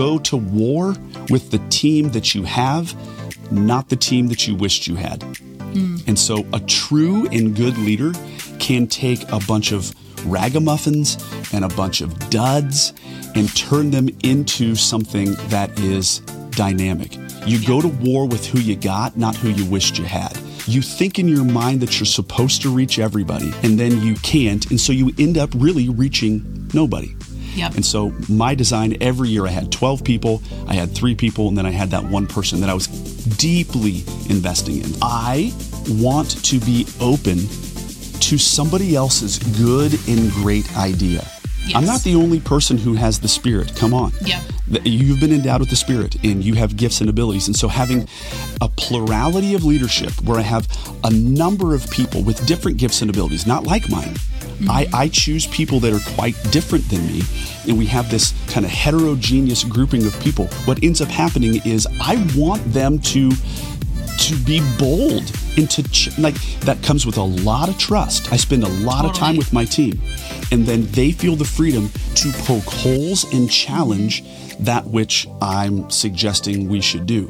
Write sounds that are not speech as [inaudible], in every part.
go to war with the team that you have, not the team that you wished you had. Mm. And so a true and good leader can take a bunch of ragamuffins and a bunch of duds and turn them into something that is dynamic. You go to war with who you got, not who you wished you had. You think in your mind that you're supposed to reach everybody, and then you can't, and so you end up really reaching nobody. Yep. And so my design every year I had 12 people, I had 3 people and then I had that one person that I was deeply investing in. I want to be open to somebody else's good and great idea. Yes. I'm not the only person who has the Spirit. Come on. Yeah. You've been endowed with the Spirit and you have gifts and abilities. And so having a plurality of leadership where I have a number of people with different gifts and abilities, not like mine. Mm-hmm. I, I choose people that are quite different than me, and we have this kind of heterogeneous grouping of people. What ends up happening is I want them to to be bold and to ch- like that comes with a lot of trust. I spend a lot totally. of time with my team, and then they feel the freedom to poke holes and challenge that which I'm suggesting we should do.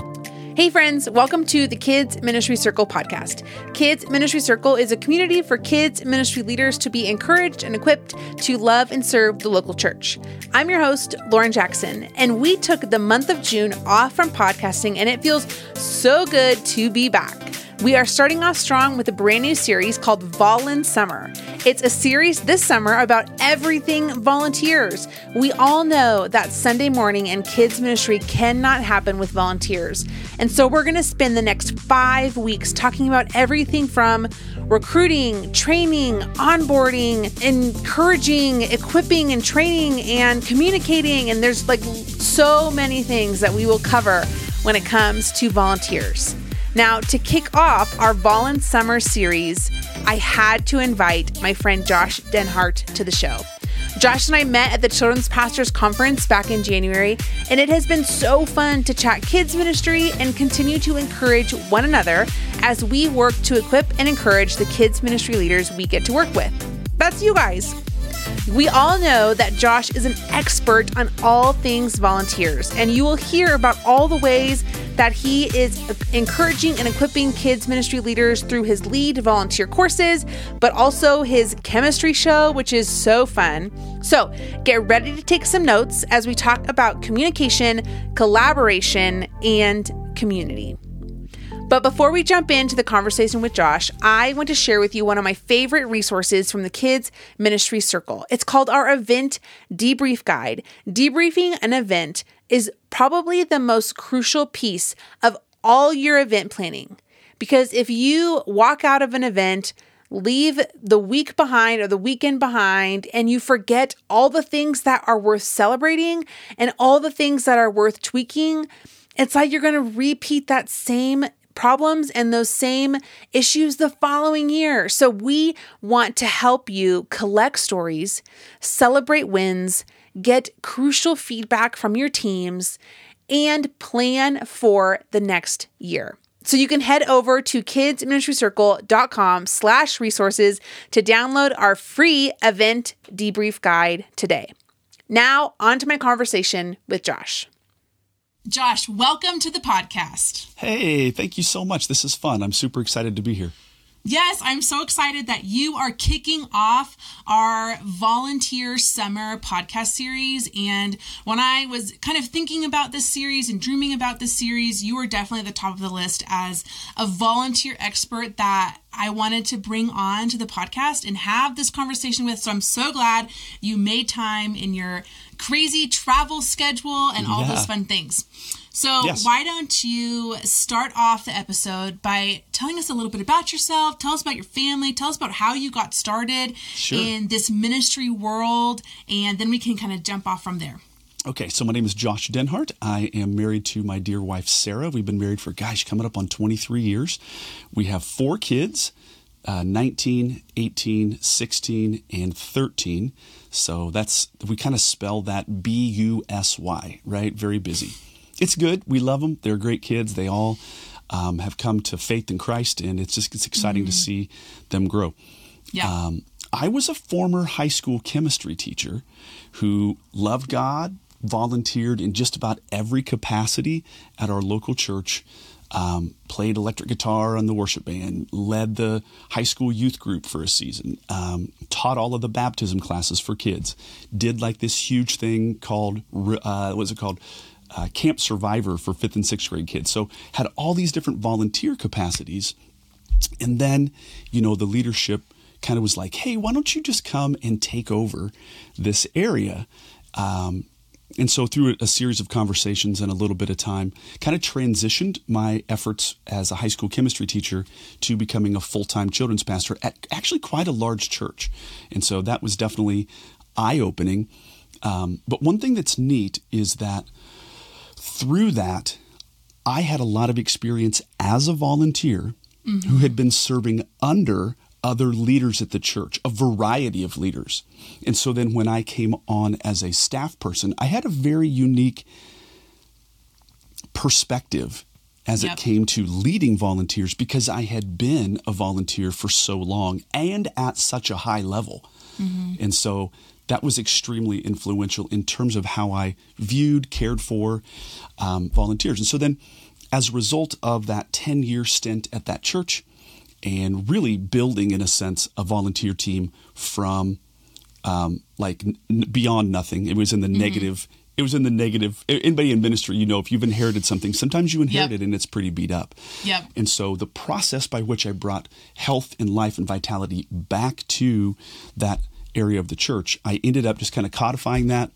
Hey, friends, welcome to the Kids Ministry Circle podcast. Kids Ministry Circle is a community for kids ministry leaders to be encouraged and equipped to love and serve the local church. I'm your host, Lauren Jackson, and we took the month of June off from podcasting, and it feels so good to be back. We are starting off strong with a brand new series called Volun Summer. It's a series this summer about everything volunteers. We all know that Sunday morning and kids ministry cannot happen with volunteers. And so we're going to spend the next five weeks talking about everything from recruiting, training, onboarding, encouraging, equipping, and training, and communicating. And there's like so many things that we will cover when it comes to volunteers. Now, to kick off our Volun Summer series, I had to invite my friend Josh Denhart to the show. Josh and I met at the Children's Pastors Conference back in January, and it has been so fun to chat kids ministry and continue to encourage one another as we work to equip and encourage the kids ministry leaders we get to work with. That's you guys. We all know that Josh is an expert on all things volunteers, and you will hear about all the ways that he is encouraging and equipping kids ministry leaders through his lead volunteer courses, but also his chemistry show, which is so fun. So get ready to take some notes as we talk about communication, collaboration, and community. But before we jump into the conversation with Josh, I want to share with you one of my favorite resources from the Kids Ministry Circle. It's called our Event Debrief Guide. Debriefing an event is probably the most crucial piece of all your event planning. Because if you walk out of an event, leave the week behind or the weekend behind, and you forget all the things that are worth celebrating and all the things that are worth tweaking, it's like you're going to repeat that same problems and those same issues the following year. So, we want to help you collect stories, celebrate wins, get crucial feedback from your teams, and plan for the next year. So you can head over to kidsministrycircle.com slash resources to download our free event debrief guide today. Now, on to my conversation with Josh. Josh, welcome to the podcast. Hey, thank you so much. This is fun. I'm super excited to be here. Yes, I'm so excited that you are kicking off our volunteer summer podcast series. And when I was kind of thinking about this series and dreaming about this series, you were definitely at the top of the list as a volunteer expert that I wanted to bring on to the podcast and have this conversation with. So I'm so glad you made time in your crazy travel schedule and all yeah. those fun things. So, yes. why don't you start off the episode by telling us a little bit about yourself? Tell us about your family. Tell us about how you got started sure. in this ministry world, and then we can kind of jump off from there. Okay, so my name is Josh Denhart. I am married to my dear wife, Sarah. We've been married for, gosh, coming up on 23 years. We have four kids uh, 19, 18, 16, and 13. So that's, we kind of spell that B U S Y, right? Very busy it's good. We love them. They're great kids. They all um, have come to faith in Christ, and it's just it's exciting mm-hmm. to see them grow. Yeah. Um, I was a former high school chemistry teacher who loved God, volunteered in just about every capacity at our local church. Um, played electric guitar on the worship band, led the high school youth group for a season, um, taught all of the baptism classes for kids, did like this huge thing called, uh, what was it called? Uh, Camp Survivor for fifth and sixth grade kids. So had all these different volunteer capacities. And then, you know, the leadership kind of was like, hey, why don't you just come and take over this area? Um, and so, through a series of conversations and a little bit of time, kind of transitioned my efforts as a high school chemistry teacher to becoming a full time children's pastor at actually quite a large church. And so, that was definitely eye opening. Um, but one thing that's neat is that through that, I had a lot of experience as a volunteer mm-hmm. who had been serving under other leaders at the church, a variety of leaders. And so then when I came on as a staff person, I had a very unique perspective as yep. it came to leading volunteers because I had been a volunteer for so long and at such a high level. Mm-hmm. And so that was extremely influential in terms of how I viewed, cared for um, volunteers. And so then, as a result of that 10 year stint at that church, and really building, in a sense, a volunteer team from um, like n- beyond nothing. It was in the mm-hmm. negative. It was in the negative. Anybody in ministry, you know, if you've inherited something, sometimes you inherit yep. it and it's pretty beat up. Yep. And so the process by which I brought health and life and vitality back to that area of the church, I ended up just kind of codifying that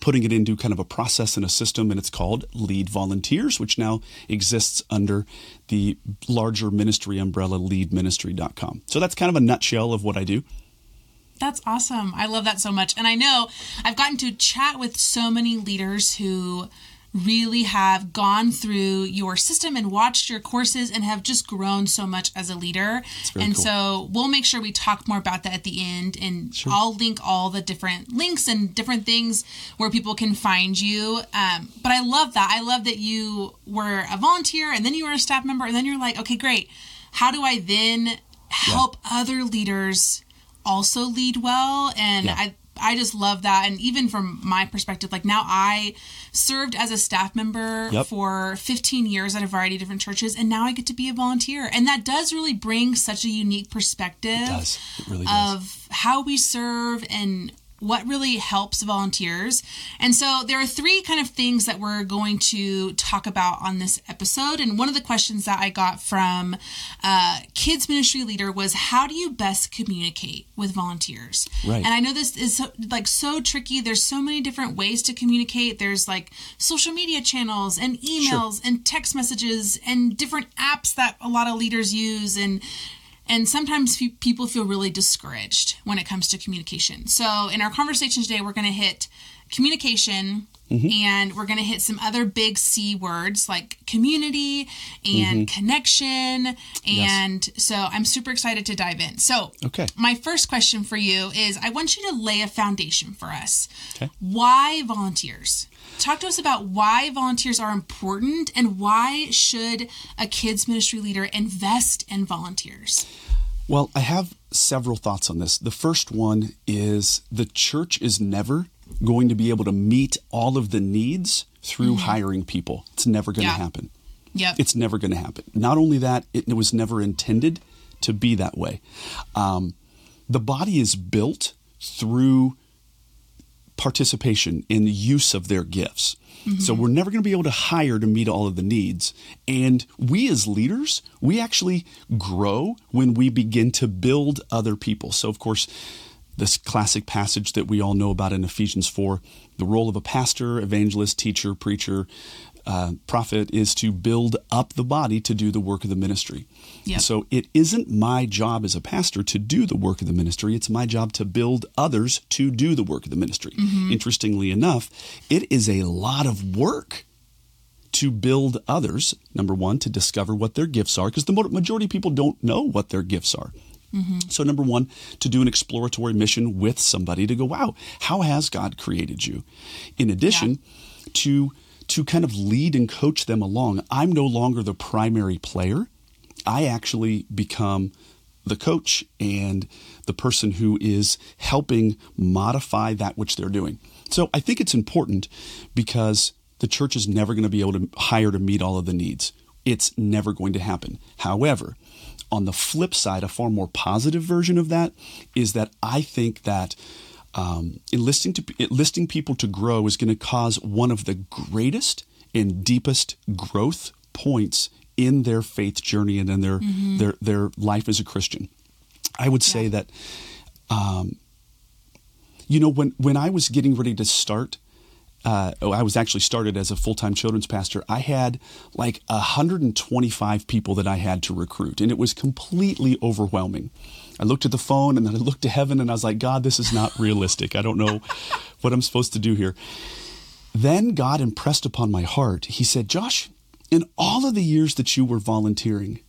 putting it into kind of a process and a system, and it's called Lead Volunteers, which now exists under the larger ministry umbrella, leadministry.com. So that's kind of a nutshell of what I do. That's awesome. I love that so much. And I know I've gotten to chat with so many leaders who really have gone through your system and watched your courses and have just grown so much as a leader. And cool. so we'll make sure we talk more about that at the end. And sure. I'll link all the different links and different things where people can find you. Um, but I love that. I love that you were a volunteer and then you were a staff member and then you're like, okay, great. How do I then help yeah. other leaders also lead well? And yeah. I I just love that. And even from my perspective, like now I served as a staff member yep. for 15 years at a variety of different churches, and now I get to be a volunteer. And that does really bring such a unique perspective it it really of how we serve and what really helps volunteers. And so there are three kind of things that we're going to talk about on this episode. And one of the questions that I got from uh, kids ministry leader was how do you best communicate with volunteers? Right. And I know this is so, like so tricky. There's so many different ways to communicate. There's like social media channels and emails sure. and text messages and different apps that a lot of leaders use and and sometimes people feel really discouraged when it comes to communication. So, in our conversation today, we're going to hit communication mm-hmm. and we're going to hit some other big C words like community and mm-hmm. connection. And yes. so, I'm super excited to dive in. So, okay. my first question for you is I want you to lay a foundation for us. Okay. Why volunteers? Talk to us about why volunteers are important and why should a kids ministry leader invest in volunteers well, I have several thoughts on this. The first one is the church is never going to be able to meet all of the needs through mm-hmm. hiring people. It's never going to yeah. happen. Yeah. It's never going to happen. Not only that, it, was never intended to be that way. Um, the body is built through participation in the use of their gifts. Mm-hmm. So we're never going to be able to hire to meet all of the needs. And we as leaders, we actually grow when we begin to build other people. So, of course, this classic passage that we all know about in Ephesians 4 the role of a pastor, evangelist, teacher, preacher, uh, prophet is to build up the body to do the work of the ministry. Yep. So it isn't my job as a pastor to do the work of the ministry. It's my job to build others to do the work of the ministry. Mm-hmm. Interestingly enough, it is a lot of work to build others. Number one, to discover what their gifts are, because the majority of people don't know what their gifts are. Mm-hmm. So, number one, to do an exploratory mission with somebody to go, wow, how has God created you? In addition, yeah. to to kind of lead and coach them along. I'm no longer the primary player. I actually become the coach and the person who is helping modify that which they're doing. So I think it's important because the church is never going to be able to hire to meet all of the needs. It's never going to happen. However, on the flip side, a far more positive version of that is that I think that um, enlisting to enlisting people to grow is going to cause one of the greatest and deepest growth points in their faith journey and in their mm-hmm. their their life as a Christian. I would say yeah. that, um, you know, when when I was getting ready to start uh, oh, I was actually started as a full time children's pastor. I had like 125 people that I had to recruit, and it was completely overwhelming. I looked at the phone and then I looked to heaven and I was like, God, this is not realistic. I don't know what I'm supposed to do here. Then God impressed upon my heart, He said, Josh, in all of the years that you were volunteering,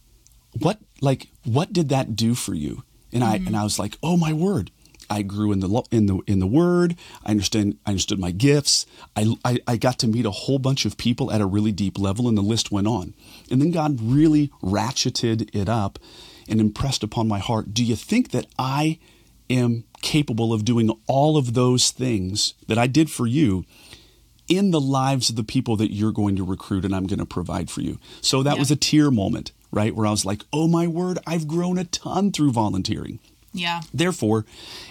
what like what did that do for you? And I mm-hmm. and I was like, oh my word. I grew in the in the in the Word. I understand. I understood my gifts. I, I, I got to meet a whole bunch of people at a really deep level, and the list went on. And then God really ratcheted it up and impressed upon my heart. Do you think that I am capable of doing all of those things that I did for you? In the lives of the people that you're going to recruit and I'm going to provide for you. So that yeah. was a tear moment, right? Where I was like, oh my word, I've grown a ton through volunteering. Yeah. Therefore,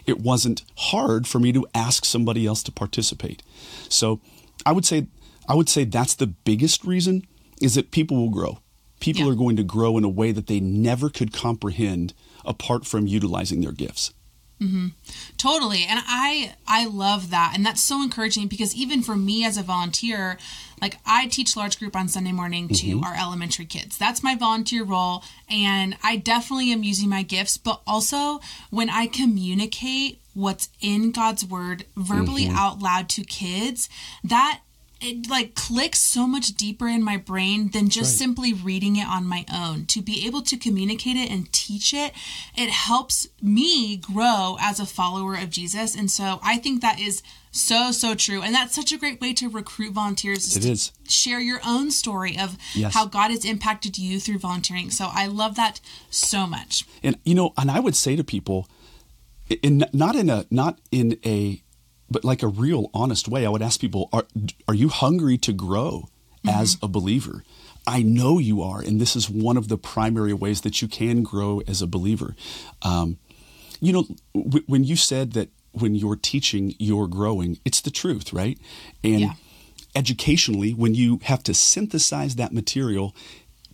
it wasn't hard for me to ask somebody else to participate. So, I would say I would say that's the biggest reason is that people will grow. People yeah. are going to grow in a way that they never could comprehend apart from utilizing their gifts. Mm-hmm. Totally, and I I love that, and that's so encouraging because even for me as a volunteer, like I teach large group on Sunday morning to mm-hmm. our elementary kids. That's my volunteer role, and I definitely am using my gifts, but also when I communicate what's in God's word verbally mm-hmm. out loud to kids, that it like clicks so much deeper in my brain than just right. simply reading it on my own. To be able to communicate it and teach it it helps me grow as a follower of jesus. And so i think that is so so true. And that's such a great way to recruit volunteers it is. share your own story of yes. how god has impacted you through volunteering. So i love that so much. And you know and i would say to people in not in a not in a but like a real honest way, I would ask people, are, are you hungry to grow mm-hmm. as a believer? I know you are, and this is one of the primary ways that you can grow as a believer. Um, you know, w- when you said that when you're teaching, you're growing, it's the truth, right? And yeah. educationally, when you have to synthesize that material,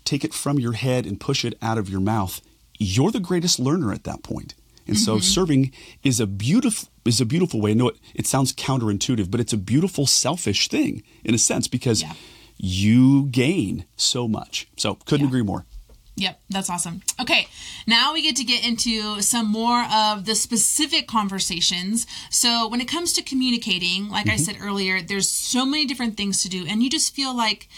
take it from your head and push it out of your mouth, you're the greatest learner at that point. And mm-hmm. so serving is a beautiful is a beautiful way. I know it, it sounds counterintuitive, but it's a beautiful selfish thing in a sense because yeah. you gain so much. So couldn't yeah. agree more. Yep, that's awesome. Okay, now we get to get into some more of the specific conversations. So, when it comes to communicating, like mm-hmm. I said earlier, there's so many different things to do, and you just feel like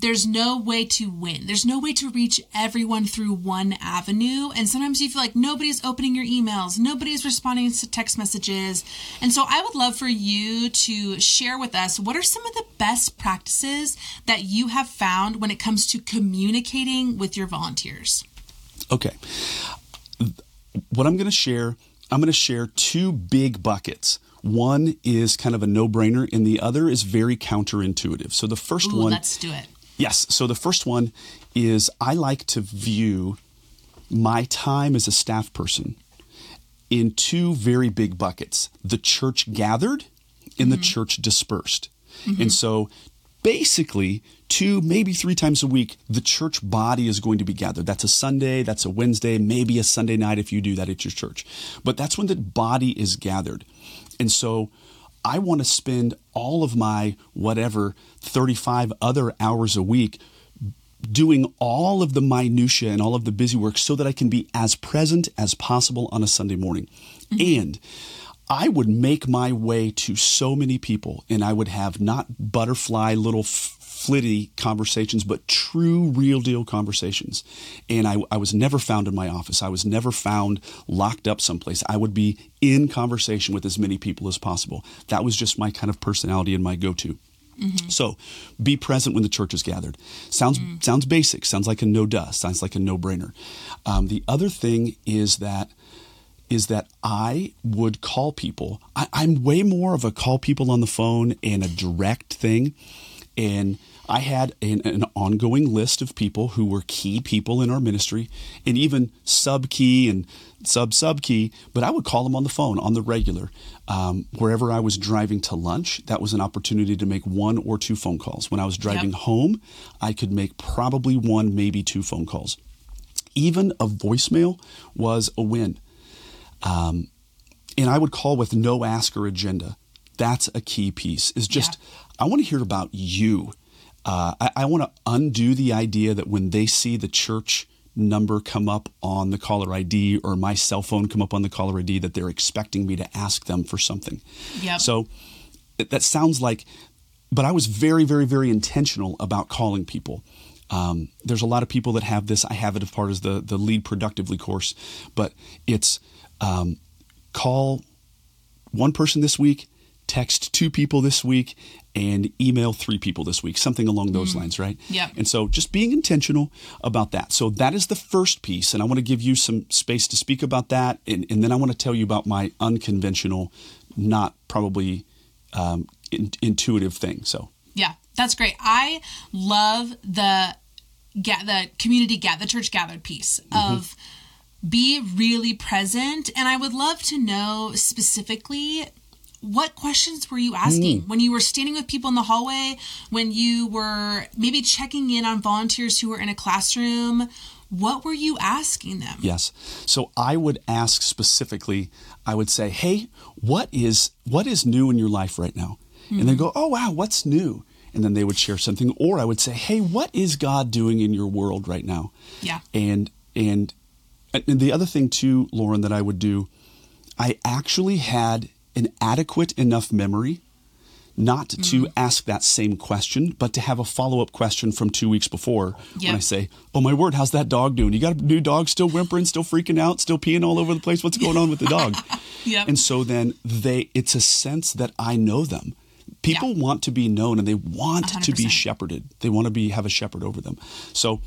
there's no way to win. There's no way to reach everyone through one avenue. And sometimes you feel like nobody's opening your emails, nobody's responding to text messages. And so I would love for you to share with us what are some of the best practices that you have found when it comes to communicating with your volunteers? Okay. What I'm going to share, I'm going to share two big buckets. One is kind of a no brainer, and the other is very counterintuitive. So the first Ooh, one. Let's do it. Yes. So the first one is I like to view my time as a staff person in two very big buckets the church gathered and mm-hmm. the church dispersed. Mm-hmm. And so basically, two, maybe three times a week, the church body is going to be gathered. That's a Sunday, that's a Wednesday, maybe a Sunday night if you do that at your church. But that's when the body is gathered. And so I want to spend all of my whatever 35 other hours a week doing all of the minutia and all of the busy work so that I can be as present as possible on a Sunday morning. Mm-hmm. And I would make my way to so many people and I would have not butterfly little flitty conversations, but true, real deal conversations. And I, I, was never found in my office. I was never found locked up someplace. I would be in conversation with as many people as possible. That was just my kind of personality and my go to. Mm-hmm. So, be present when the church is gathered. Sounds mm. sounds basic. Sounds like a no duh. Sounds like a no brainer. Um, the other thing is that is that I would call people. I, I'm way more of a call people on the phone and a direct thing. And I had an, an, ongoing list of people who were key people in our ministry and even sub key and sub sub key, but I would call them on the phone on the regular. Um, wherever I was driving to lunch, that was an opportunity to make one or two phone calls. When I was driving yep. home, I could make probably one, maybe two phone calls. Even a voicemail was a win. Um, and I would call with no ask or agenda. That's a key piece. Is just yeah. I want to hear about you. Uh, I, I want to undo the idea that when they see the church number come up on the caller ID or my cell phone come up on the caller ID that they're expecting me to ask them for something. Yeah. So that sounds like, but I was very, very, very intentional about calling people. Um, there's a lot of people that have this. I have it as part of the the lead productively course, but it's um, call one person this week, text two people this week, and email three people this week, something along those mm. lines, right? Yeah. And so just being intentional about that. So that is the first piece. And I want to give you some space to speak about that. And, and then I want to tell you about my unconventional, not probably um, in, intuitive thing. So, yeah, that's great. I love the get the community get the church gathered piece mm-hmm. of be really present. And I would love to know specifically what questions were you asking mm. when you were standing with people in the hallway, when you were maybe checking in on volunteers who were in a classroom? What were you asking them? Yes. So I would ask specifically, I would say, "Hey, what is what is new in your life right now?" Mm-hmm. And they go, "Oh, wow, what's new?" And then they would share something or I would say, "Hey, what is God doing in your world right now?" Yeah. And and and the other thing too, Lauren, that I would do, I actually had an adequate enough memory not mm. to ask that same question, but to have a follow up question from two weeks before yep. when I say, Oh my word, how's that dog doing? You got a new dog still whimpering, still freaking out, still peeing all over the place? What's going on with the [laughs] dog? [laughs] yep. And so then they it's a sense that I know them. People yeah. want to be known and they want 100%. to be shepherded. They want to be have a shepherd over them. So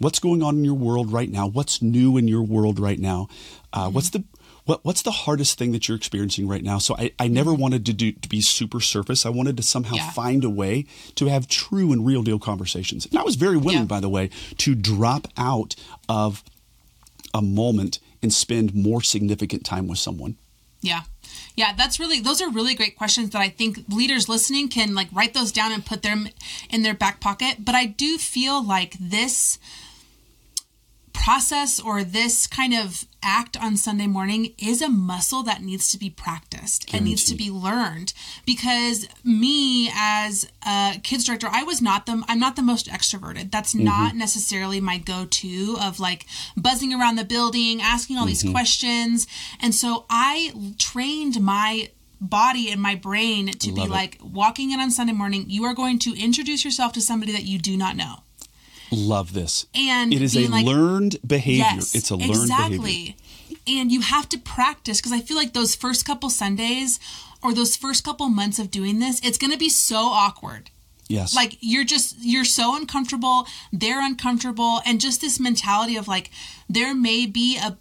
what's going on in your world right now? What's new in your world right now? Uh, mm-hmm. What's the what, what's the hardest thing that you're experiencing right now? So I, I never mm-hmm. wanted to do to be super surface. I wanted to somehow yeah. find a way to have true and real deal conversations. And I was very willing, yeah. by the way, to drop out of a moment and spend more significant time with someone. Yeah. Yeah, that's really those are really great questions that I think leaders listening can like write those down and put them in their back pocket. But I do feel like this process or this kind of act on Sunday morning is a muscle that needs to be practiced and needs to be learned because me as a kids director I was not the I'm not the most extroverted that's mm-hmm. not necessarily my go-to of like buzzing around the building asking all mm-hmm. these questions and so I trained my body and my brain to Love be it. like walking in on Sunday morning you are going to introduce yourself to somebody that you do not know Love this. And it is a like, learned behavior. Yes, it's a learned exactly. behavior. And you have to practice because I feel like those first couple Sundays or those first couple months of doing this, it's going to be so awkward. Yes. Like you're just you're so uncomfortable, they're uncomfortable and just this mentality of like there may be a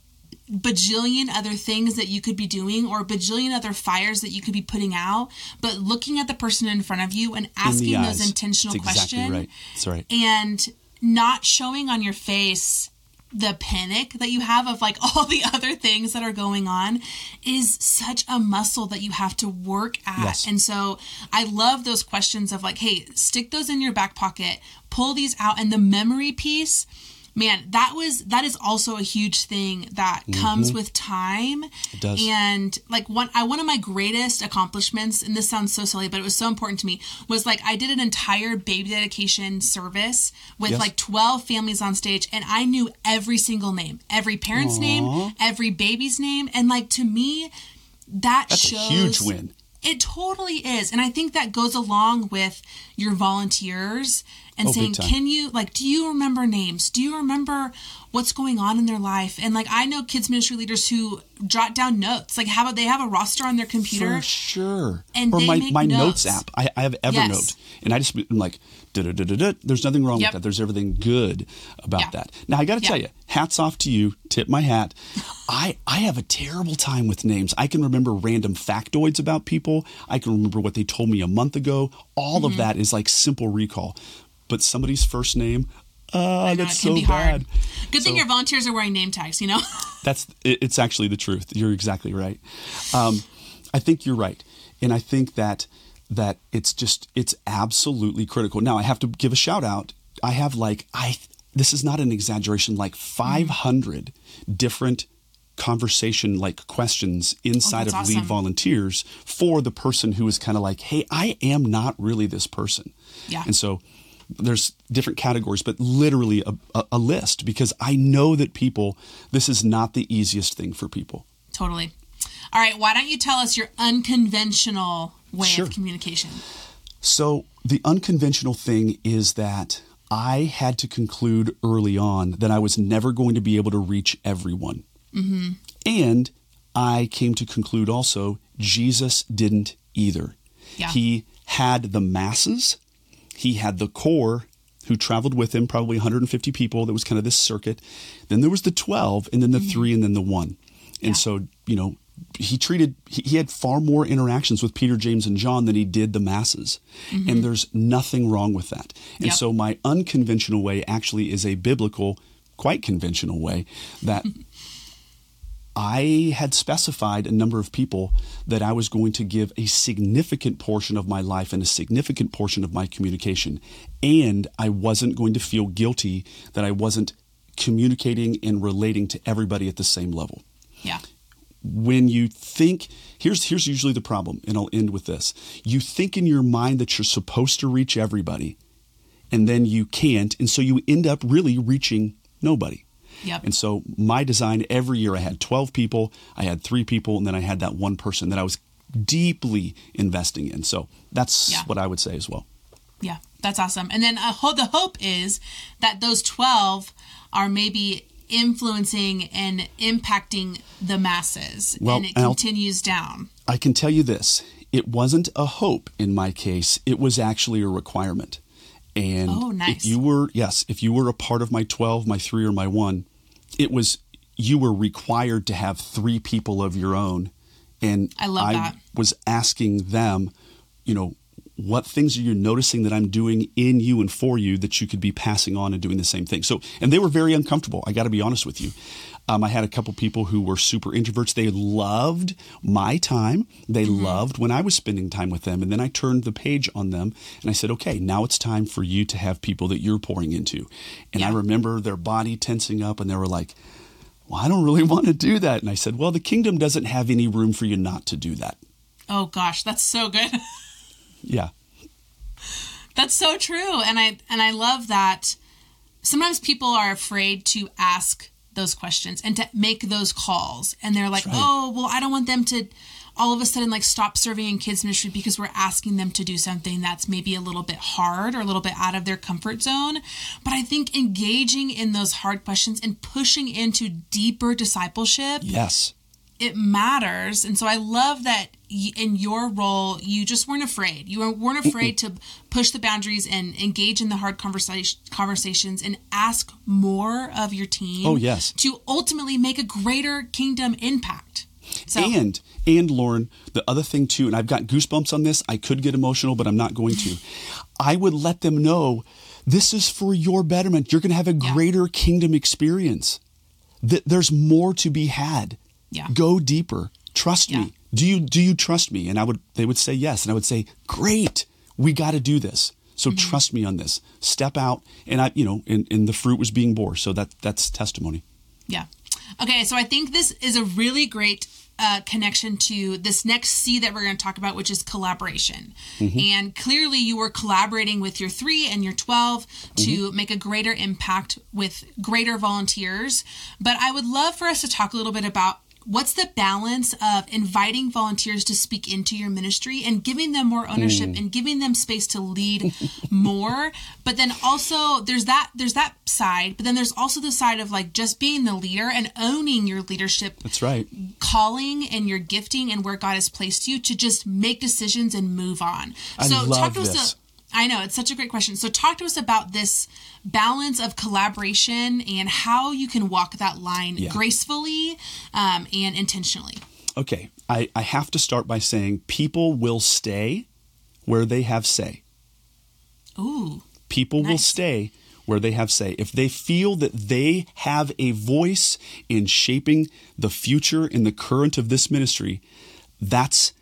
bajillion other things that you could be doing or bajillion other fires that you could be putting out but looking at the person in front of you and asking in those intentional exactly questions right. That's right. and not showing on your face the panic that you have of like [laughs] all the other things that are going on is such a muscle that you have to work at. Yes. And so I love those questions of like, hey, stick those in your back pocket, pull these out, and the memory piece man, that was that is also a huge thing that mm-hmm. comes with time. It does. And like one I one of my greatest accomplishments, and this sounds so silly, but it was so important to me, was like I did an entire baby dedication service with yes. like 12 families on stage, and I knew every single name, every parent's Aww. name, every baby's name. And like to me, that That's shows a huge win. It totally is. And I think that goes along with your volunteers and oh, saying, "Can you like do you remember names? Do you remember what's going on in their life. And like I know kids ministry leaders who jot down notes. Like how about they have a roster on their computer. For sure. And or they my, my notes. notes app. I, I have Evernote. Yes. And I just, I'm like, there's nothing wrong Yep. with that. There's everything good about Yeah. that. Now, I got to Yeah. tell you, hats off to you. Tip my hat. I, I have a terrible time with names. I can remember random factoids about people. I can remember what they told me a month ago. All Mm-hmm. of that is like simple recall. But somebody's first name, uh, know, that's so be hard. bad. Good thing your volunteers are wearing name tags, you know? [laughs] That's it- it's actually the truth. You're exactly right. Um, I think you're right, and I think that that it's just it's absolutely critical. Now I have to give a shout out. I have like I this is not an exaggeration. Like 500 different conversation like questions inside Oh, of lead volunteers for the person who is kind of like, hey, I am not really this person. Yeah. And so there's different categories, but literally a, a, a list because I know that people, this is not the easiest thing for people. totally. All right, why don't you tell us your unconventional way Sure. of communication? So the unconventional thing is that I had to conclude early on that I was never going to be able to reach everyone. Mm-hmm. And I came to conclude also Jesus didn't either. Yeah. He had the masses, he had the core who traveled with him, probably 150 people. That was kind of this circuit. Then there was the 12, and then the three, and then the one. Yeah. And so, you know, he treated, he, he had far more interactions with Peter, James, and John than he did the masses. Mm-hmm. And there's nothing wrong with that. And Yep. so, my unconventional way actually is a biblical, quite conventional way that [laughs] I had specified a number of people that I was going to give a significant portion of my life and a significant portion of my communication. And I wasn't going to feel guilty that I wasn't communicating and relating to everybody at the same level. Yeah. When you think, here's, here's usually the problem, and I'll end with this. You think in your mind that you're supposed to reach everybody, and then you can't. And so you end up really reaching nobody. Yep. And so my design every year I had 12 people, I had 3 people and then I had that one person that I was deeply investing in. So that's Yeah. what I would say as well. Yeah, that's awesome. And then uh, the hope is that those 12 are maybe influencing and impacting the masses Well, and it continues down. I can tell you this, it wasn't a hope in my case, it was actually a requirement. And Oh, nice. if you were yes, if you were a part of my 12, my 3 or my 1, it was you were required to have 3 people of your own. And I love that. was asking them, you know, what things are you noticing that I'm doing in you and for you that you could be passing on and doing the same thing? So, and they were very uncomfortable. I got to be honest with you. Um, I had a couple people who were super introverts. They loved my time. They loved when I was spending time with them. And then I turned the page on them and I said, okay, now it's time for you to have people that you're pouring into. And I remember their body tensing up and they were like, well, I don't really [laughs] want to do that. And I said, well, the kingdom doesn't have any room for you not to do that. Oh gosh, that's so good. [laughs] Yeah. That's so true. And I and I love that sometimes people are afraid to ask those questions and to make those calls. And they're like, right. "Oh, well, I don't want them to all of a sudden like stop serving in kids ministry because we're asking them to do something that's maybe a little bit hard or a little bit out of their comfort zone." But I think engaging in those hard questions and pushing into deeper discipleship Yes. It matters and so i love that in your role you just weren't afraid you weren't afraid to push the boundaries and engage in the hard conversation conversations and ask more of your team Oh, yes. to ultimately make a greater kingdom impact so And and Lauren, the other thing too, and I've got goosebumps on this. I could get emotional, but I'm not going to. I would let them know this is for your betterment. You're going to have a Yeah. greater kingdom experience. That there's more to be had. Yeah. Go deeper. Trust Yeah. me. Do you do you trust me? And I would they would say yes, and I would say great. We got to do this. So Mm-hmm. trust me on this. Step out, and I, you know, and, and the fruit was being bore. So that that's testimony. Yeah. Okay, so I think this is a really great uh, connection to this next C that we're going to talk about, which is collaboration. And clearly, you were collaborating with your three and your 12 to make a greater impact with greater volunteers. But I would love for us to talk a little bit about what's the balance of inviting volunteers to speak into your ministry and giving them more ownership Mm. and giving them space to lead [laughs] more but then also there's that there's that side but then there's also the side of like just being the leader and owning your leadership That's right. calling and your gifting and where God has placed you to just make decisions and move on. I so love talk to this. us. I know it's such a great question. So talk to us about this balance of collaboration and how you can walk that line Yeah. gracefully um, and intentionally. Okay, I, I have to start by saying people will stay where they have say. Ooh, People will stay where they have say. If they feel that they have a voice in shaping the future and the current of this ministry, that's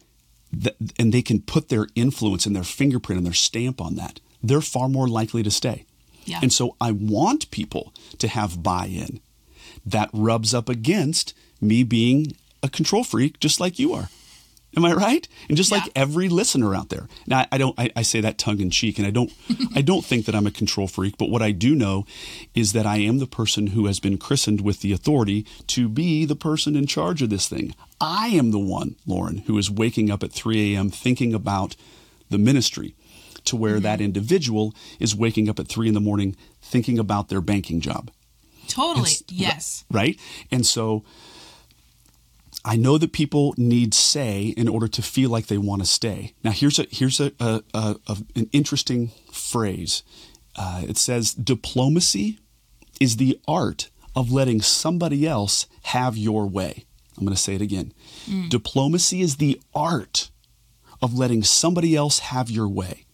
th- and they can put their influence and their fingerprint and their stamp on that. They're far more likely to stay. Yeah. And so I want people to have buy-in. That rubs up against me being a control freak just like you are. Am I right? And just like every listener out there. Now I don't I, I say that tongue in cheek and I don't [laughs] I don't think that I'm a control freak, but what I do know is that I am the person who has been christened with the authority to be the person in charge of this thing. I am the one, Lauren, who is waking up at 3 a.m. thinking about the ministry to where mm-hmm. that individual is waking up at three in the morning thinking about their banking job totally. Yes. right? And so I know that people need say in order to feel like they want to stay. Now, here's a here's a, a, a, an interesting phrase. Uh, it says diplomacy is the art of letting somebody else have your way. I'm going to say it again. Diplomacy is the art of letting somebody else have your way.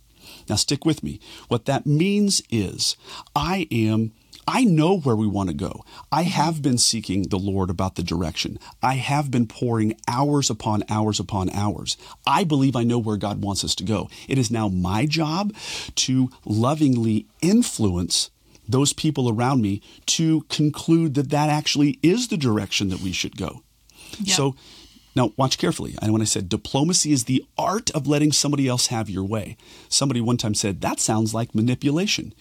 Now, stick with me. What that means is I am. I know where we want to go. I have been seeking the Lord about the direction. I have been pouring hours upon hours upon hours. I believe I know where God wants us to go. It is now my job to lovingly influence those people around me to conclude that that actually is the direction that we should go. Yep. So now watch carefully. And when I said diplomacy is the art of letting somebody else have your way, somebody one time said that sounds like manipulation.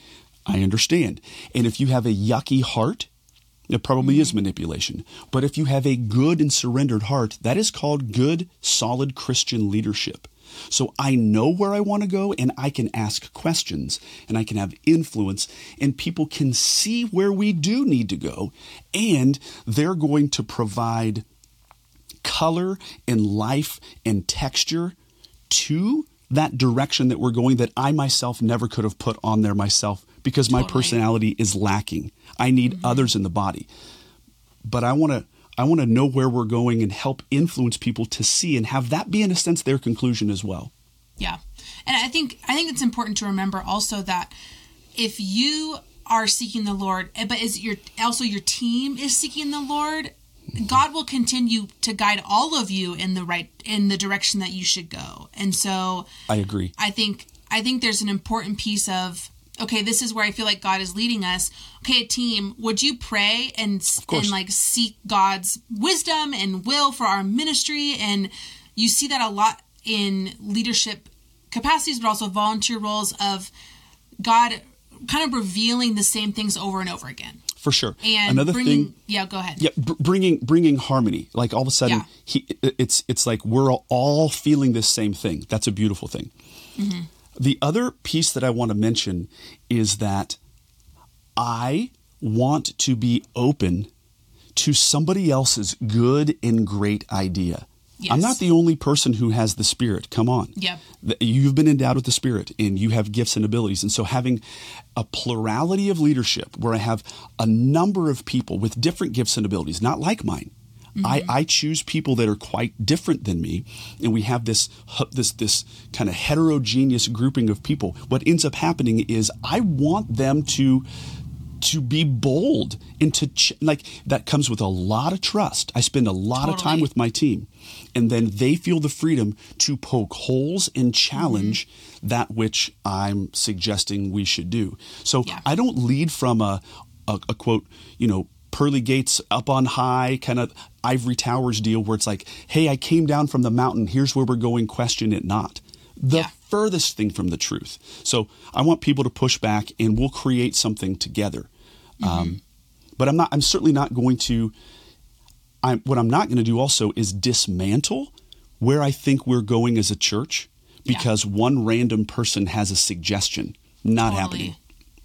I understand. And if you have a yucky heart, it probably is mm-hmm. manipulation. But if you have a good and surrendered heart, that is called good, solid Christian leadership. So I know where I want to go and I can ask questions and I can have influence and people can see where we do need to go and they're going to provide color and life and texture to that direction that we're going that I myself never could have put on there myself because my personality is lacking. I need others in the body. But I want to I want to know where we're going and help influence people to see and have that be in a sense their conclusion as well. Yeah. And I think I think it's important to remember also that if you are seeking the Lord, eh, but is your also your team is seeking the Lord, God will continue to guide all of you in the right in the direction that you should go. And so I agree. I think I think there's an important piece of okay, this is where I feel like God is leading us. Okay, team, would you pray and and like seek God's wisdom and will for our ministry? And you see that a lot in leadership capacities, but also volunteer roles of God kind of revealing the same things over and over again. For sure. And Another bringing, thing yeah, go ahead. Yeah, br- bringing bringing harmony. Like all of a sudden, Yeah. he it's it's like we're all feeling this same thing. That's a beautiful thing. Mm-hmm. The other piece that I want to mention is that I want to be open to somebody else's good and great idea. I'm not the only person who has the spirit. Come on. Yep. You've been endowed with the spirit and you have gifts and abilities. And so having a plurality of leadership where I have a number of people with different gifts and abilities, not like mine. I, mm-hmm. I choose people that are quite different than me, and we have this this this kind of heterogeneous grouping of people. What ends up happening is I want them to to be bold and to ch- like that comes with a lot of trust. I spend a lot of time with my team, and then they feel the freedom to poke holes and challenge mm-hmm. that which I'm suggesting we should do. So Yeah. I don't lead from a, a, a quote, you know, pearly gates up on high kind of ivory towers deal where it's like, hey, I came down from the mountain. Here's where we're going. Question it not. The Yeah. furthest thing from the truth. So I want people to push back, and we'll create something together. Um, but I'm not. I'm certainly not going to. I'm, what I'm not going to do also is dismantle where I think we're going as a church because one random person has a suggestion. Not Totally. happening.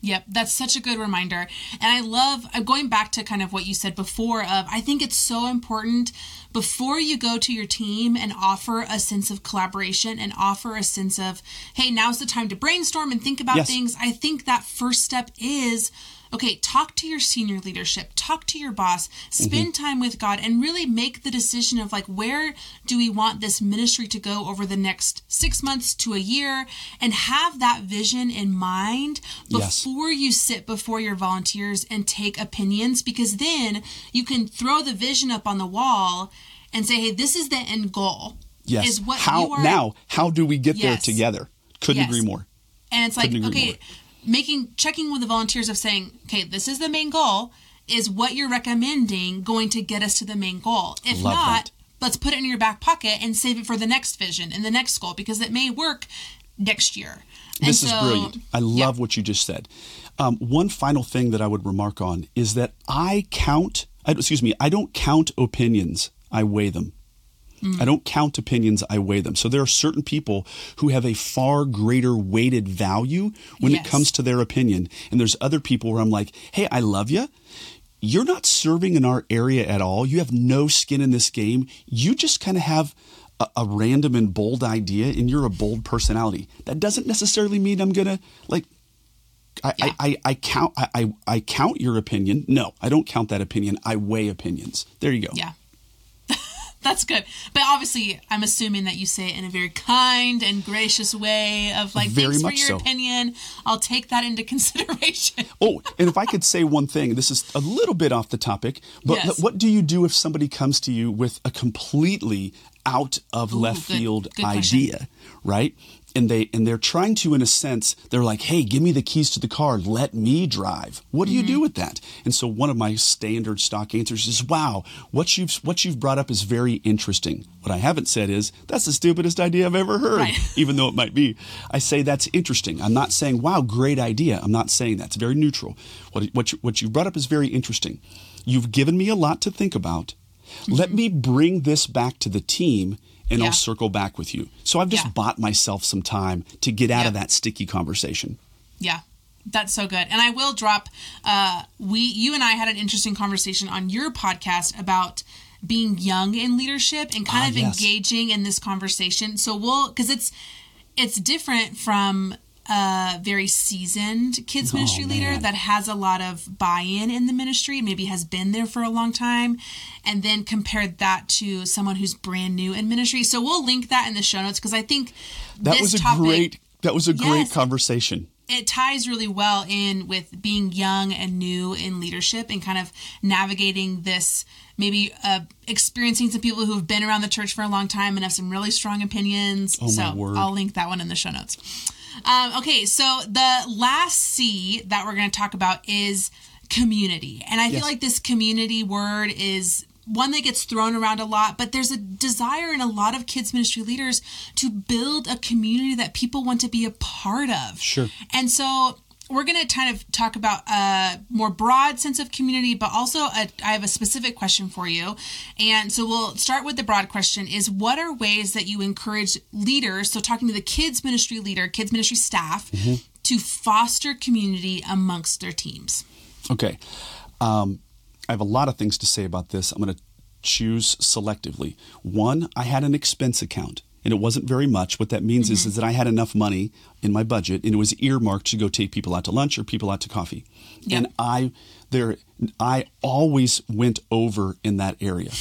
Yep, that's such a good reminder. And I love I'm going back to kind of what you said before of I think it's so important before you go to your team and offer a sense of collaboration and offer a sense of hey, now's the time to brainstorm and think about Yes. things. I think that first step is okay, talk to your senior leadership, talk to your boss, spend mm-hmm. time with God, and really make the decision of like, where do we want this ministry to go over the next six months to a year, and have that vision in mind Yes. before you sit before your volunteers and take opinions, because then you can throw the vision up on the wall and say, hey, this is the end goal. Yes. Is what how you are now? How do we get there together? Couldn't Yes. agree more. and it's like okay more. Making checking with the volunteers of saying okay this is the main goal is what you're recommending going to get us to the main goal if Love not that. let's put it in your back pocket and save it for the next vision and the next goal because it may work next year And This is so- brilliant. I yeah. love what you just said. Um, one final thing that I would remark on is that I count, I, excuse me, I don't count opinions, I weigh them. Mm. I don't count opinions, I weigh them. So there are certain people who have a far greater weighted value when Yes. it comes to their opinion. And there's other people where I'm like, hey, I love you. You're not serving in our area at all. You have no skin in this game. You just kind of have a, a random and bold idea and you're a bold personality. That doesn't necessarily mean I'm going to like I, Yeah. I, I, I count I, I, I count your opinion. No, I don't count that opinion. I weigh opinions. There you go. yeah that's good but obviously i'm assuming that you say it in a very kind and gracious way of like Very thanks for your so. opinion i'll take that into [laughs] consideration Oh, and if I could say one thing, this is a little bit off the topic, but Yes. what do you do if somebody comes to you with a completely out of Ooh, left good- field good question. idea, right? And they and they're trying to, in a sense, they're like, "Hey, give me the keys to the car. Let me drive." What do you Mm-hmm. do with that? And so, one of my standard stock answers is, "Wow, what you've what you've brought up is very interesting." What I haven't said is, "That's the stupidest idea I've ever heard," Right. [laughs] even though it might be. I say that's interesting. I'm not saying, "Wow, great idea." I'm not saying that. It's very neutral. What what you, what you brought up is very interesting. You've given me a lot to think about. Let me bring this back to the team and Yeah. I'll circle back with you. So I've just Yeah. bought myself some time to get out of that sticky conversation. Yeah, that's so good. And I will drop. Uh, we, you and I had an interesting conversation on your podcast about being young in leadership and kind Ah, of yes. engaging in this conversation. So we'll because it's it's different from a very seasoned kids ministry leader Oh, that has a lot of buy-in in the ministry maybe has been there for a long time and then compared that to someone who's brand new in ministry. So we'll link that in the show notes because i think That this was a topic, great that was a great conversation. it ties really well in with being young and new in leadership and kind of navigating this maybe uh, experiencing some people who have been around the church for a long time and have some really strong opinions. Oh, so i'll link that one in the show notes um, okay so the last c that we're going to talk about is community and i feel like this community word is one that gets thrown around a lot, but there's a desire in a lot of kids ministry leaders to build a community that people want to be a part of. Sure. And so we're going to kind of talk about a more broad sense of community, but also a, I have a specific question for you. And so we'll start with the broad question is what are ways that you encourage leaders, so talking to the kids ministry leader, kids ministry staff, to foster community amongst their teams? Okay. Um, I have a lot of things to say about this. I'm going to choose selectively. One, I had an expense account. And it wasn't very much. What that means is, mm-hmm. is that I had enough money in my budget, and it was earmarked to go take people out to lunch or people out to coffee. Yep. And I there I always went over in that area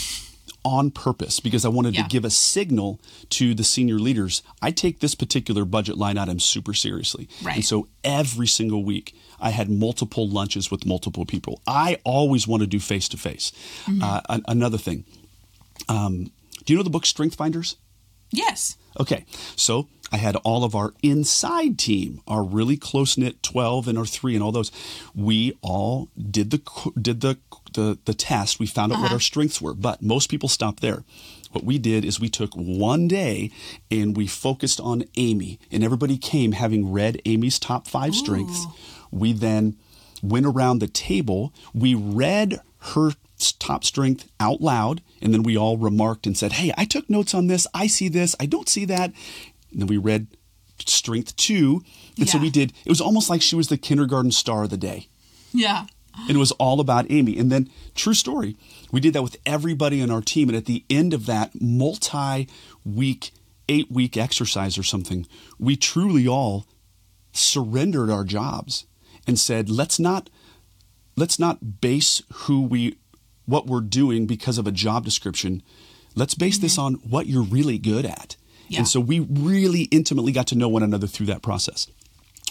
on purpose because I wanted Yeah. to give a signal to the senior leaders. I take this particular budget line item super seriously. Right. And so every single week I had multiple lunches with multiple people. I always want to do face to face. Mm-hmm. Uh, another thing. Um, do you know the book Strength Finders? Yes. Okay, so I had all of our inside team, our really close knit twelve and our three and all those. We all did the did the the, the test. We found out what uh-huh. our strengths were, but most people stop there. What we did is we took one day and we focused on Amy, and everybody came having read Amy's top five strengths. We then went around the table. We read her top strength out loud, and then we all remarked and said, "Hey, I took notes on this. I see this. I don't see that." And then we read strength two, and so we did. It was almost like she was the kindergarten star of the day. Yeah. It was all about Amy. And then, true story, we did that with everybody on our team. And at the end of that multi week, eight week exercise or something, we truly all surrendered our jobs and said, let's not let's not base who we what we're doing because of a job description. Let's base this mm-hmm. on what you're really good at. Yeah. And so we really intimately got to know one another through that process.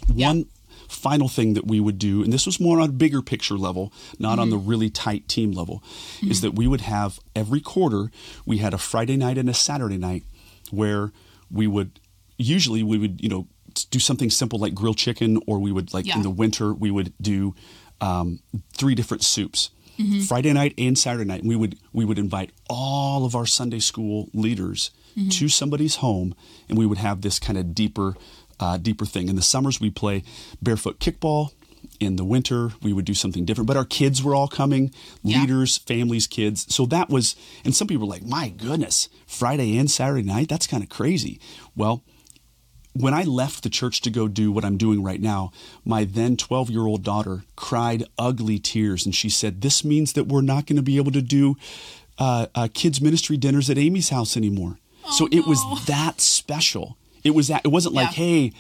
Yeah. One final thing that we would do, and this was more on a bigger picture level, not on the mm-hmm. really tight team level, is mm-hmm. that we would have every quarter, we had a Friday night and a Saturday night where we would usually we would, you know, do something simple like grilled chicken, or we would like Yeah. in the winter we would do um, three different soups. Friday night and Saturday night, and we would we would invite all of our Sunday school leaders to somebody's home, and we would have this kind of deeper, uh, deeper thing. In the summers, we play barefoot kickball. In the winter, we would do something different. But our kids were all coming, Yeah. leaders, families, kids. So that was, and some people were like, "My goodness, Friday and Saturday night, that's kind of crazy." Well, when I left the church to go do what I'm doing right now, my then 12 year old daughter cried ugly tears and she said, This means that we're not going to be able to do uh, uh, kids' ministry dinners at Amy's house anymore. so it no. was that special. It was that, it wasn't like, hey,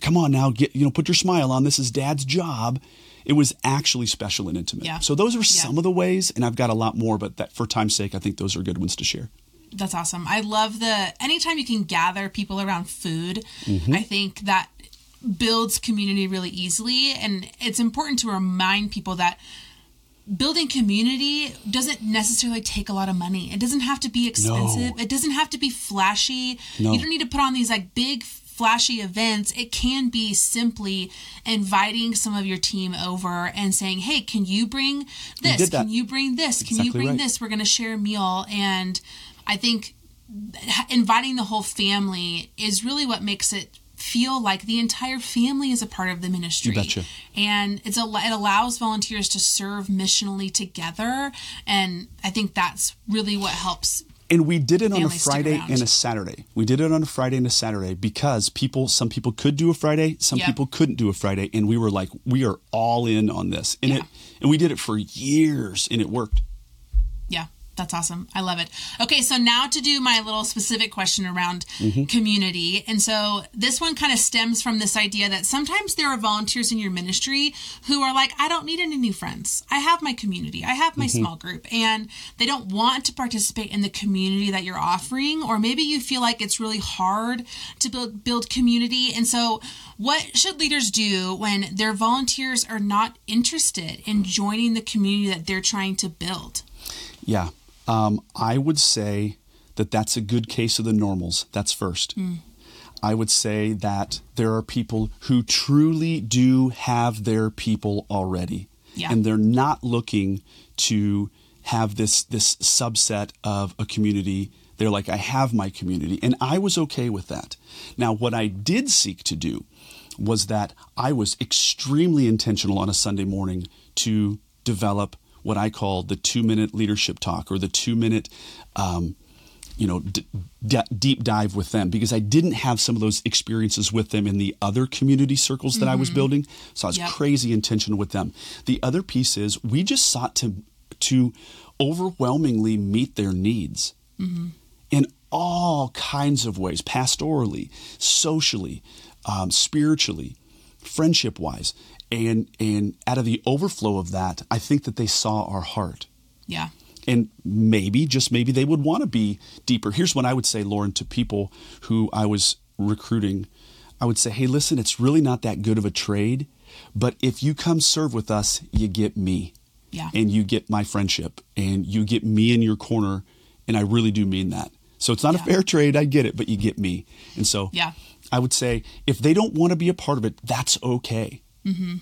come on now, get, you know, put your smile on. This is dad's job. It was actually special and intimate. Yeah. So those are Yeah. some of the ways, and I've got a lot more, but that for time's sake, I think those are good ones to share. That's awesome. I love the anytime you can gather people around food, Mm-hmm. I think that builds community really easily. And it's important to remind people that building community doesn't necessarily take a lot of money. It doesn't have to be expensive. It doesn't have to be flashy. No. You don't need to put on these like big flashy events. It can be simply inviting some of your team over and saying, "Hey, can you bring this? that. Can you bring this? Can you bring right. this? We're going to share a meal." And I think inviting the whole family is really what makes it feel like the entire family is a part of the ministry. You betcha. And it's a, it allows volunteers to serve missionally together, and I think that's really what helps. And we did it on a Friday and a Saturday. We did it on a Friday and a Saturday because people, some people could do a Friday, some Yeah. people couldn't do a Friday, and we were like, we are all in on this, and Yeah. it, and we did it for years, and it worked. That's awesome. I love it. Okay, so now to do my little specific question around Mm-hmm. community. And so this one kind of stems from this idea that sometimes there are volunteers in your ministry who are like, I don't need any new friends. I have my community, I have my Mm-hmm. small group, and they don't want to participate in the community that you're offering. Or maybe you feel like it's really hard to build, build community. And so, what should leaders do when their volunteers are not interested in joining the community that they're trying to build? Yeah, um, I would say that that's a good case of the normals. That's first. I would say that there are people who truly do have their people already, Yeah. and they're not looking to have this this subset of a community. They're like, I have my community, and I was okay with that. Now, what I did seek to do was that I was extremely intentional on a Sunday morning to develop what I call the two minute leadership talk or the two minute, um, you know, d- d- deep dive with them because I didn't have some of those experiences with them in the other community circles that I was building. So I was Yep. crazy intentional with them. The other piece is we just sought to to overwhelmingly meet their needs in all kinds of ways pastorally, socially, um, spiritually, friendship wise. And, and out of the overflow of that, I think that they saw our heart. Yeah. And maybe, just maybe, they would want to be deeper. Here's what I would say, Lauren, to people who I was recruiting I would say, hey, listen, it's really not that good of a trade, but if you come serve with us, you get me. Yeah. And you get my friendship and you get me in your corner. And I really do mean that. So it's not Yeah. a fair trade. I get it, but you get me. And so Yeah. I would say if they don't want to be a part of it, that's okay. Mm-hmm.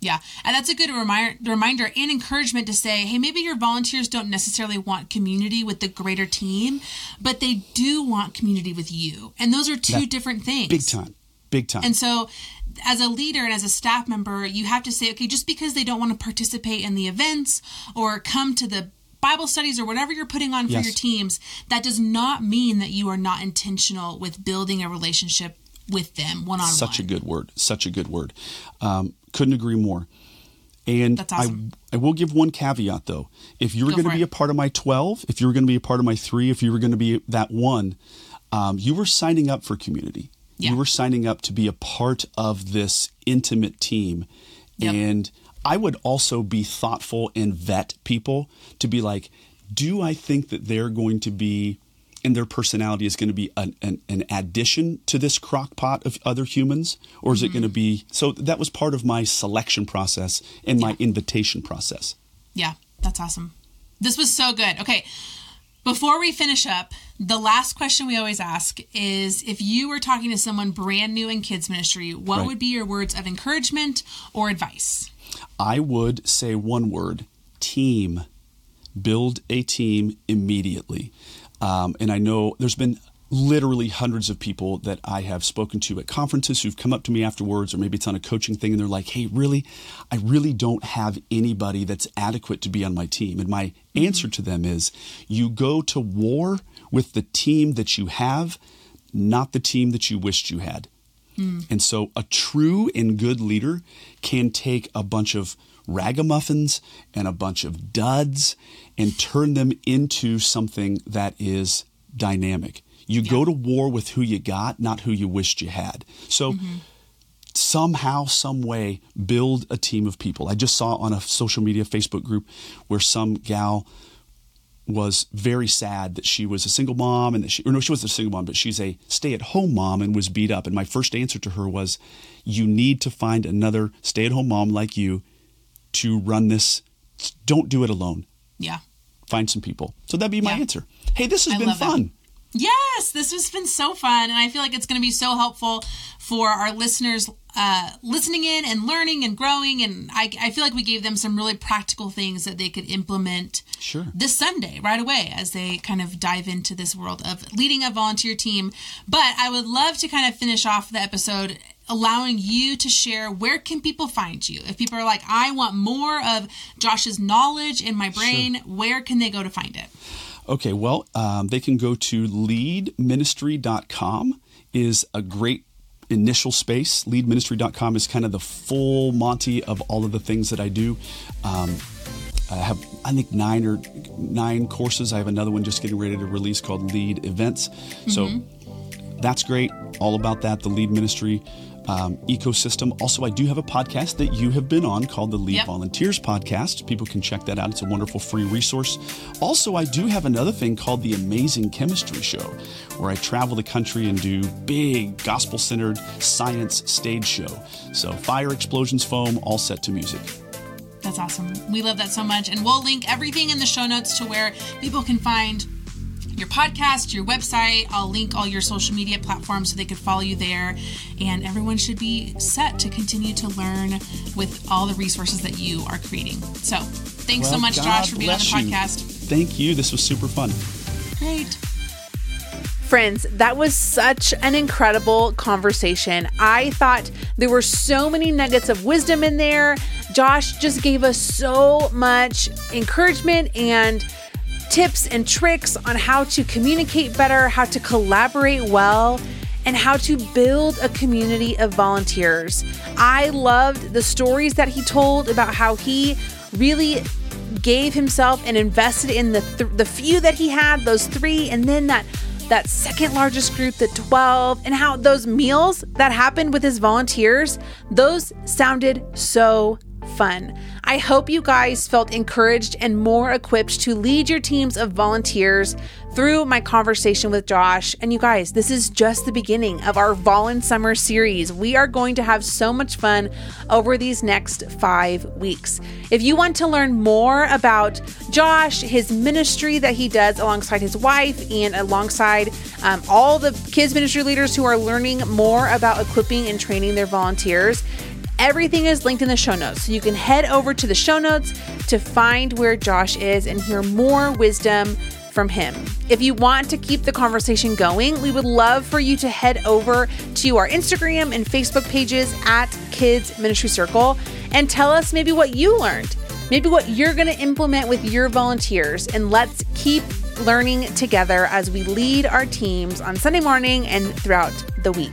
Yeah, and that's a good reminder, reminder and encouragement to say, hey, maybe your volunteers don't necessarily want community with the greater team, but they do want community with you, and those are two That- different things. Big time. Big time. And so as a leader and as a staff member, you have to say, okay, just because they don't want to participate in the events or come to the Bible studies or whatever you're putting on for Yes. your teams, that does not mean that you are not intentional with building a relationship with them one on one. Such a good word. Such a good word. Um, couldn't agree more. And awesome. I, I will give one caveat though. If you were Go going to be it. a part of my 12, if you were going to be a part of my three, if you were going to be that one, um, you were signing up for community. Yeah. You were signing up to be a part of this intimate team. Yep. And I would also be thoughtful and vet people to be like, do I think that they're going to be and their personality is going to be an, an, an addition to this crock pot of other humans or is it going to be so that was part of my selection process and my invitation process Yeah, that's awesome. This was so good. Okay, before we finish up, the last question we always ask is if you were talking to someone brand new in kids ministry, what Right. would be your words of encouragement or advice? i would say one word team build a team immediately um, and i know there's been literally hundreds of people that i have spoken to at conferences who've come up to me afterwards or maybe it's on a coaching thing and they're like hey really? I really don't have anybody that's adequate to be on my team. And my answer to them is you go to war with the team that you have not the team that you wished you had. And so a true and good leader can take a bunch of ragamuffins and a bunch of duds and turn them into something that is dynamic. You go to war with who you got, not who you wished you had. So mm-hmm. somehow, some way, build a team of people. I just saw on a social media Facebook group where some gal was very sad that she was a single mom and that she, or no, she wasn't a single mom, but she's a stay at home mom and was beat up. And my first answer to her was, you need to find another stay at home mom like you to run this. Don't do it alone. Yeah. Find some people. So that'd be my Yeah. answer. Hey, this has I been love that. fun. Yes, this has been so fun, and I feel like it's going to be so helpful for our listeners uh, listening in and learning and growing. And I, I feel like we gave them some really practical things that they could implement Sure. this Sunday right away as they kind of dive into this world of leading a volunteer team. But I would love to kind of finish off the episode allowing you to share where can people find you if people are like i want more of josh's knowledge in my brain where can they go to find it Okay, well, um, they can go to leadministry.com is a great initial space. Leadministry.com is kind of the full Monty of all of the things that I do. Um, I have, I think, nine or nine courses. I have another one just getting ready to release called Lead Events. So that's great. All about that, the Lead Ministry um, ecosystem. Also, I do have a podcast that you have been on called the Lead Yep. Volunteers Podcast. People can check that out. It's a wonderful free resource. Also, I do have another thing called the Amazing Chemistry Show, where I travel the country and do big gospel centered science stage show. So, fire, explosions, foam, all set to music. That's awesome. We love that so much. And we'll link everything in the show notes to where people can find your podcast, your website. I'll link all your social media platforms so they could follow you there. And everyone should be set to continue to learn with all the resources that you are creating. So thanks so much, God Josh, for being on the bless you. podcast. Thank you. This was super fun. Great. Friends, that was such an incredible conversation. I thought there were so many nuggets of wisdom in there. Josh just gave us so much encouragement and tips and tricks on how to communicate better, how to collaborate well, and how to build a community of volunteers. I loved the stories that he told about how he really gave himself and invested in the th- the few that he had, those 3 and then that that second largest group, the 12, and how those meals that happened with his volunteers, those sounded so fun. I hope you guys felt encouraged and more equipped to lead your teams of volunteers through my conversation with Josh. And you guys, this is just the beginning of our Volun Summer series. We are going to have so much fun over these next five weeks. If you want to learn more about Josh, his ministry that he does alongside his wife and alongside um, all the kids ministry leaders who are learning more about equipping and training their volunteers, Everything is linked in the show notes. So you can head over to the show notes to find where Josh is and hear more wisdom from him. If you want to keep the conversation going, we would love for you to head over to our Instagram and Facebook pages at Kids Ministry Circle and tell us maybe what you learned, maybe what you're going to implement with your volunteers, and let's keep learning together as we lead our teams on Sunday morning and throughout the week.